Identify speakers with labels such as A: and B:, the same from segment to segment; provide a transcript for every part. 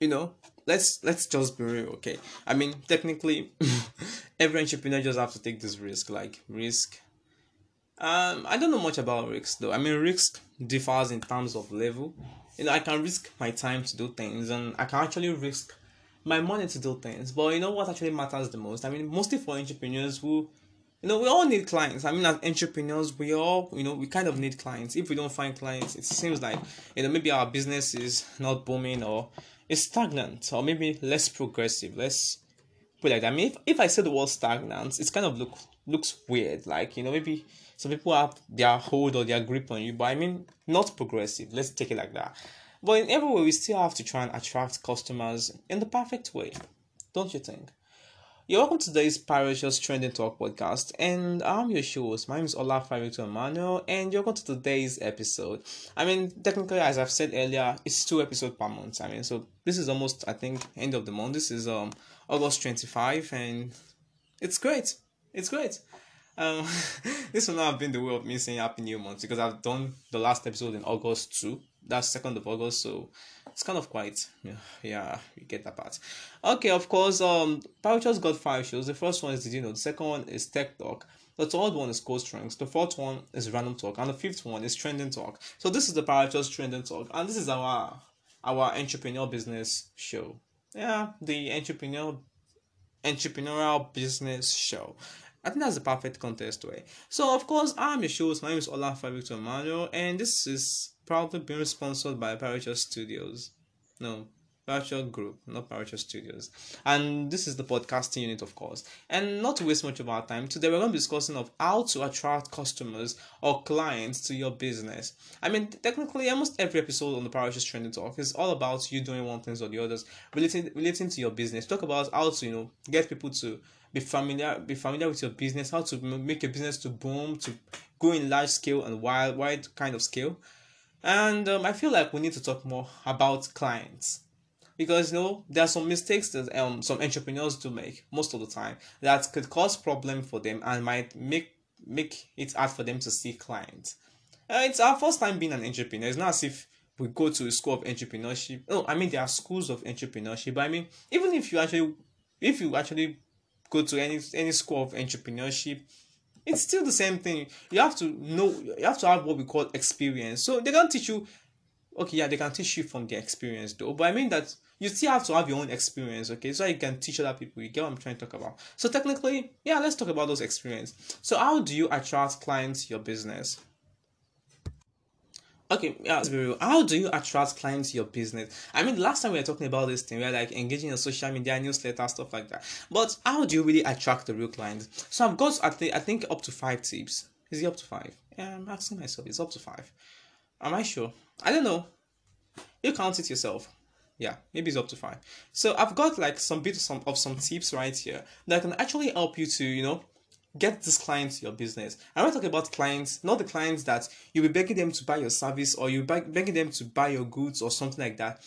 A: you know, let's let's just be real, okay? I mean, technically, every entrepreneur just have to take this risk, like risk. Um, I don't know much about risk though. I mean, risk differs in terms of level. You know, I can risk my time to do things, and I can actually risk my money to do things. But you know what actually matters the most? I mean, mostly for entrepreneurs who you know, we all need clients. I mean, as entrepreneurs, we all, you know, we kind of need clients. If we don't find clients, it seems like, you know, maybe our business is not booming or it's stagnant or maybe less progressive. Let's put it like that. I mean, if, if I say the word stagnant, it's kind of look looks weird. Like, you know, maybe some people have their hold or their grip on you, but I mean, not progressive. Let's take it like that. But in every way, we still have to try and attract customers in the perfect way, don't you think? You're welcome to today's Parachutes Trending Talk podcast, and I'm your host. My name is Ola Farito Emmanuel, and you're welcome to today's episode. I mean, technically, as I've said earlier, it's two episodes per month. I mean, so this is almost, I think, end of the month. This is um August 25, and it's great. It's great. Um, this will not have been the way of me saying Happy New Month because I've done the last episode in August too. That's second of August, so it's kind of quite yeah, you get that part. Okay, of course, um, Parachutes got five shows. The first one is Did You Know? The second one is Tech Talk. The third one is Code Strengths. The fourth one is Random Talk, and the fifth one is Trending Talk. So this is the Parachutes Trending Talk, and this is our our entrepreneur business show. Yeah, the entrepreneur entrepreneurial business show. I think that's the perfect contest way. So of course I'm your host. My name is Olaf Victor Emmanuel, and this is proudly being sponsored by Parachute Studios. No, Parachute Group, not Parachute Studios. And this is the podcasting unit, of course. And not to waste much of our time, today we're going to be discussing of how to attract customers or clients to your business. I mean, technically, almost every episode on the Parachute Trending Talk is all about you doing one thing or the others, relating relating to your business. Talk about how to you know get people to be familiar be familiar with your business how to make your business to boom to go in large scale and wide wide kind of scale and um, i feel like we need to talk more about clients. Because you know there are some mistakes that um some entrepreneurs do make most of the time that could cause problem for them and might make make it hard for them to see clients. Uh, it's our first time being an entrepreneur. It's not as if we go to a school of entrepreneurship. Oh i mean there are schools of entrepreneurship but i mean even if you actually if you actually go to any any school of entrepreneurship it's still the same thing. You have to know you have to have what we call experience. So they can teach you okay yeah they can teach you from their experience though. But i mean that you still have to have your own experience okay? So you can teach other people. You get what i'm trying to talk about. So technically yeah let's talk about those experience. So how do you attract clients to your business Okay, yeah, how do you attract clients to your business? I mean, last time we were talking about this thing, we were like engaging in social media, newsletter, stuff like that. But how do you really attract the real clients? So I've got, I think, I think up to five tips. Is it up to five? Yeah, I'm asking myself. It's up to five. Am I sure? I don't know. You count it yourself. Yeah, maybe it's up to five. So I've got like some bit of some of some tips right here that can actually help you to you know get this client to your business. I'm not talking about clients, not the clients that you'll be begging them to buy your service or you're begging them to buy your goods or something like that.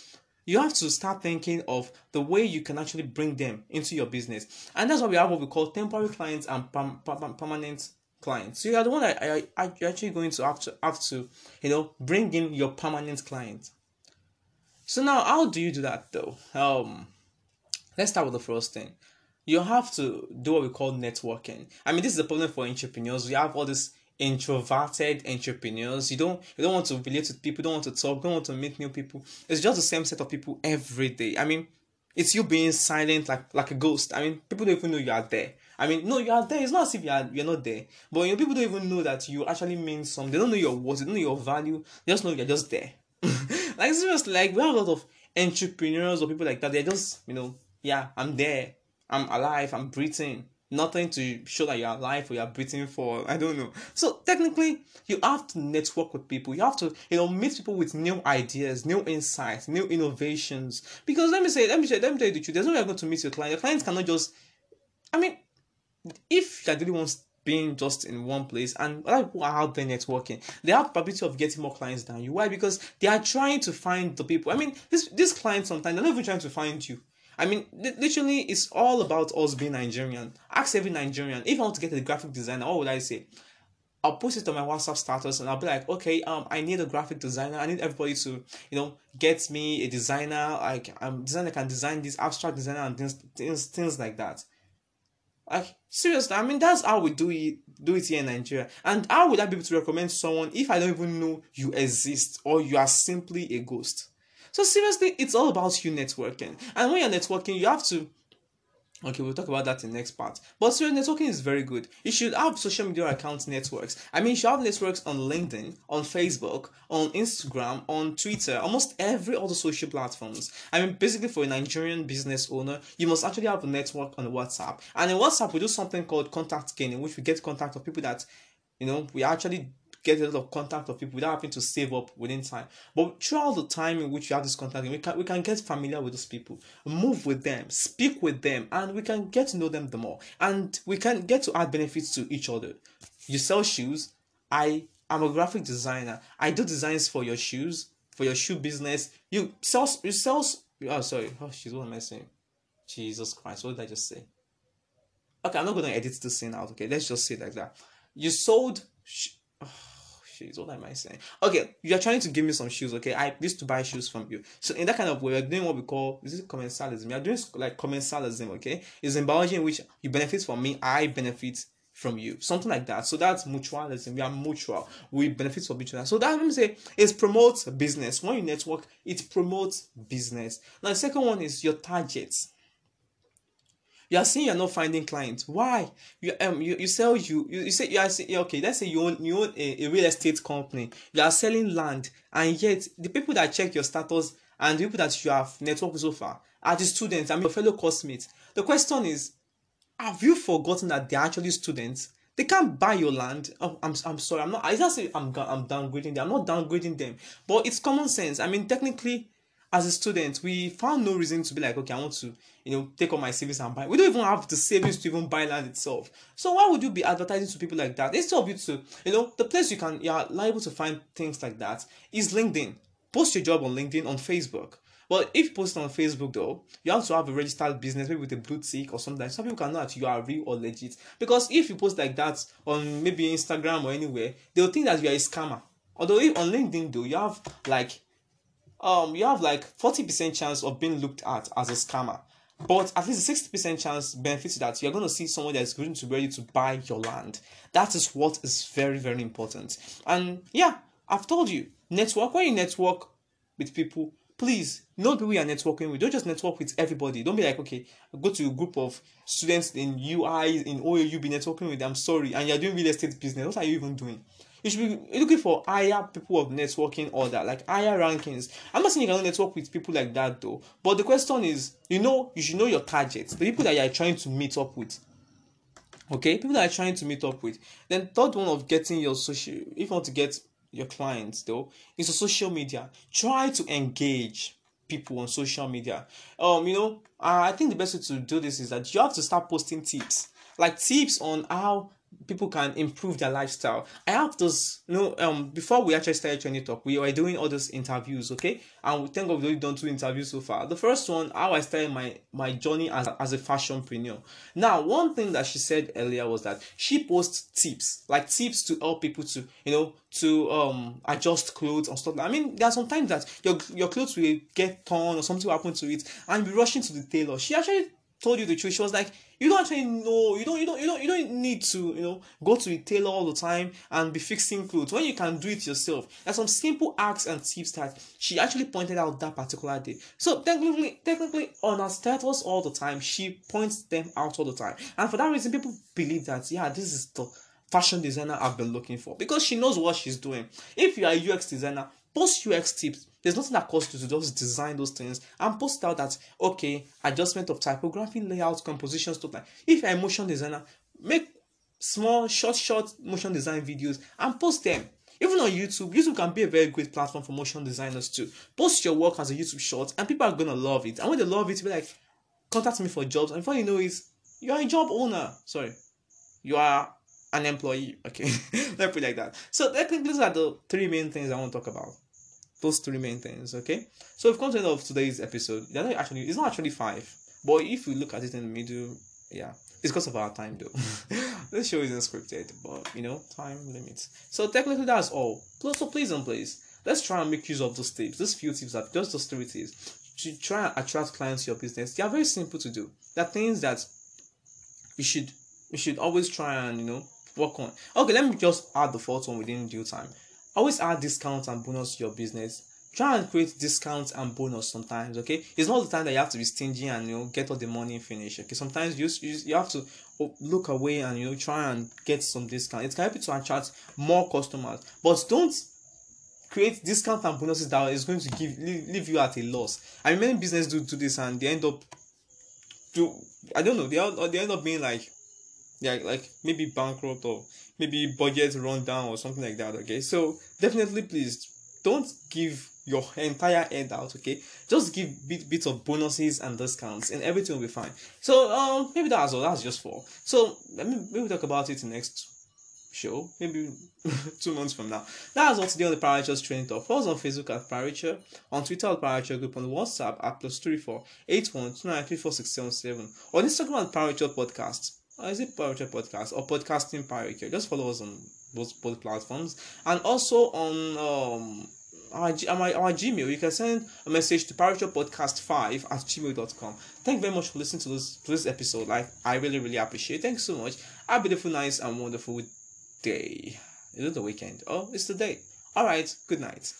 A: You have to start thinking of the way you can actually bring them into your business. And that's why we have what we call temporary clients and permanent clients. So you are the one that are, are actually going to have to have to, you know, bring in your permanent client. So now how do you do that though? Um let's start with the first thing you have to do what we call networking. I mean, this is a problem for entrepreneurs. We have all these introverted entrepreneurs. You don't you don't want to relate to people, don't want to talk, don't want to meet new people. It's just the same set of people every day. I mean, it's you being silent like like a ghost. I mean, people don't even know you are there. I mean, no, you are there. It's not as if you are you're not there. But you know, people don't even know that you actually mean something. They don't know your worth, they don't know your value. They just know you're just there. like seriously, like we have a lot of entrepreneurs or people like that. They're just, you know, yeah, I'm there. I'm alive, I'm breathing. Nothing to show that you're alive or you're breathing for. I don't know. So technically, you have to network with people. You have to, you know, meet people with new ideas, new insights, new innovations. Because let me say, let me say, let me tell you the truth. There's no way you're going to meet your client. Your clients cannot just. I mean, if you're really wants being just in one place and other people are out there networking they have the probability of getting more clients than you why because they are trying to find the people i mean this this client sometimes they're not even trying to find you I mean, literally, it's all about us being Nigerian. Ask every Nigerian. If I want to get a graphic designer, what would I say? I'll post it on my WhatsApp status and I'll be like, okay, um, I need a graphic designer. I need everybody to, you know, get me a designer. Like, I'm designer can design this abstract designer and things, things, things like that. Like seriously, I mean that's how we do it do it here in Nigeria. And how would I be able to recommend someone if I don't even know you exist or you are simply a ghost? So seriously, it's all about you networking. And when you're networking, you have to Okay, we'll talk about that in the next part. But social networking is very good. You should have social media account networks. I mean, you should have networks on LinkedIn, on Facebook, on Instagram, on Twitter, almost every other social platforms. I mean, basically for a Nigerian business owner, you must actually have a network on WhatsApp. And in WhatsApp, we do something called contact gain, in which we get contact of people that, you know, we actually get a lot of contact of people without having to save up within time. But throughout the time in which you have this contact, we can we can get familiar with those people, move with them, speak with them, and we can get to know them the more. And we can get to add benefits to each other. You sell shoes. I am a graphic designer. I do designs for your shoes, for your shoe business. You sell you sell oh sorry. Oh she's what am I saying? Jesus Christ, what did I just say? Okay, I'm not gonna edit this scene out, okay? Let's just say like that. You sold sh- oh, shoes. What am I saying? Okay, you are trying to give me some shoes. Okay, I used to buy shoes from you. So in that kind of way, we're doing what we call this is commensalism. You're doing like commensalism. Okay, it's an biology in which you benefit from me, I benefit from you, something like that. So that's mutualism. We are mutual. We benefit from each other. So that let me say it promotes business. When you network, it promotes business. Now the second one is your targets you are saying you're not finding clients why you um you, you sell you, you you say you are saying okay let's say you own you own a, a real estate company you are selling land and yet the people that check your status and the people that you have networked so far are the students i mean your fellow classmates the question is have you forgotten that they're actually students they can't buy your land. Oh, I'm, I'm sorry. I'm not. I just say I'm I'm downgrading them. I'm not downgrading them, but it's common sense. I mean, technically, as a student, we found no reason to be like, okay, I want to, you know, take all my savings and buy. We don't even have the savings to even buy land itself. So why would you be advertising to people like that? Instead of you to, you know, the place you can, you are liable to find things like that is LinkedIn. Post your job on LinkedIn, on Facebook. Well, if you post on Facebook though, you have to have a registered business, maybe with a blue tick or something. Some people can know that you are real or legit. Because if you post like that on maybe Instagram or anywhere, they'll think that you are a scammer. Although if on LinkedIn though, you have like um you have like 40% chance of being looked at as a scammer. But at least a 60% chance benefits that you're going to see someone that's going to be ready to buy your land. That is what is very very important. And yeah i've told you network when you network with people please know people you are networking with. Don't just network with everybody. Don't be like okay go to a group of students in ui in oau be networking with them. Sorry. And you're doing real estate business. What are you even doing you should be looking for higher people of networking order, like higher rankings. I'm not saying you cannot network with people like that though. But the question is, you know, you should know your targets, the people that you are trying to meet up with. Okay, people that are trying to meet up with. Then third one of getting your social, if you want to get your clients though, is social media. Try to engage people on social media. Um, you know, I think the best way to do this is that you have to start posting tips, like tips on how people can improve their lifestyle. I have those, you know, um, before we actually started trending talk, we were doing all those interviews, okay? And we thank God we've done two interviews so far. The first one, how I started my my journey as, as a fashionpreneur. Now, one thing that she said earlier was that she posts tips, like tips to help people to, you know, to um adjust clothes and stuff. I mean, there are sometimes that your your clothes will get torn or something will happen to it, and be rushing to the tailor. She actually told you the truth. She was like, you don't actually know, you don't, you don't, you don't, you don't need to, you know, go to a tailor all the time and be fixing clothes when you can do it yourself. There's some simple acts and tips that she actually pointed out that particular day. So technically, technically on her status all the time, she points them out all the time, and for that reason, people believe that yeah, this is the fashion designer I've been looking for because she knows what she's doing. If you are a UX designer, post UX tips. There's nothing that costs you to just design those things and post out that okay, adjustment of typography, layout, composition, stuff like. If you're a motion designer, make small, short, short motion design videos and post them. Even on YouTube, YouTube can be a very great platform for motion designers too. Post your work as a YouTube short, and people are gonna love it. And when they love it, be like, contact me for jobs. And before you know it, you are a job owner. Sorry, you are an employee. Okay, let me put it like that. So these are the three main things I want to talk about. Those three main things. Okay. So we've come to the end of today's episode. They're not actually it's not actually five, but if you look at it in the middle, yeah. It's because of our time though. this show isn't scripted, but you know, time limits. So technically that's all. Plus, So please and please, let's try and make use of those tips. These few tips are just those three tips to try and attract clients to your business. They are very simple to do. They're things that you should you should always try and you know work on. Okay, let me just add the fourth one within due time. Always add discounts and bonus to your business. Try and create discounts and bonus sometimes. Okay, it's not the time that you have to be stingy and you know get all the money finished. Okay, sometimes you you, you have to oh, look away and you know try and get some discount. It can help you to attract more customers, but don't create discounts and bonuses that is going to give leave, leave you at a loss. I mean, many business do do this and they end up do I don't know they all, they end up being like yeah like maybe bankrupt or maybe budget run down or something like that. Okay, so definitely please don't give your entire end out okay just give bit bits of bonuses and discounts and everything will be fine so um maybe that's all that's just for so let me maybe talk about it next show, maybe two months from now. That's all today on the Parachutes Trending Talk. Follow us on Facebook at Parachute, on Twitter at Parachute Group, on WhatsApp at plus three four eight one two nine three four six seven seven, on Instagram at Parachute Podcast. Or is it Parachute Podcast or Podcasting Pirate? Just follow us on both both platforms, and also on um our, our, our Gmail, you can send a message to parachutepodcast5 at gmail.com. Thank you very much for listening to this, to this episode. Like, I really, really appreciate it. Thanks so much. Have a beautiful, nice, and wonderful day. Is it the weekend? Oh, it's the day. Alright, good night.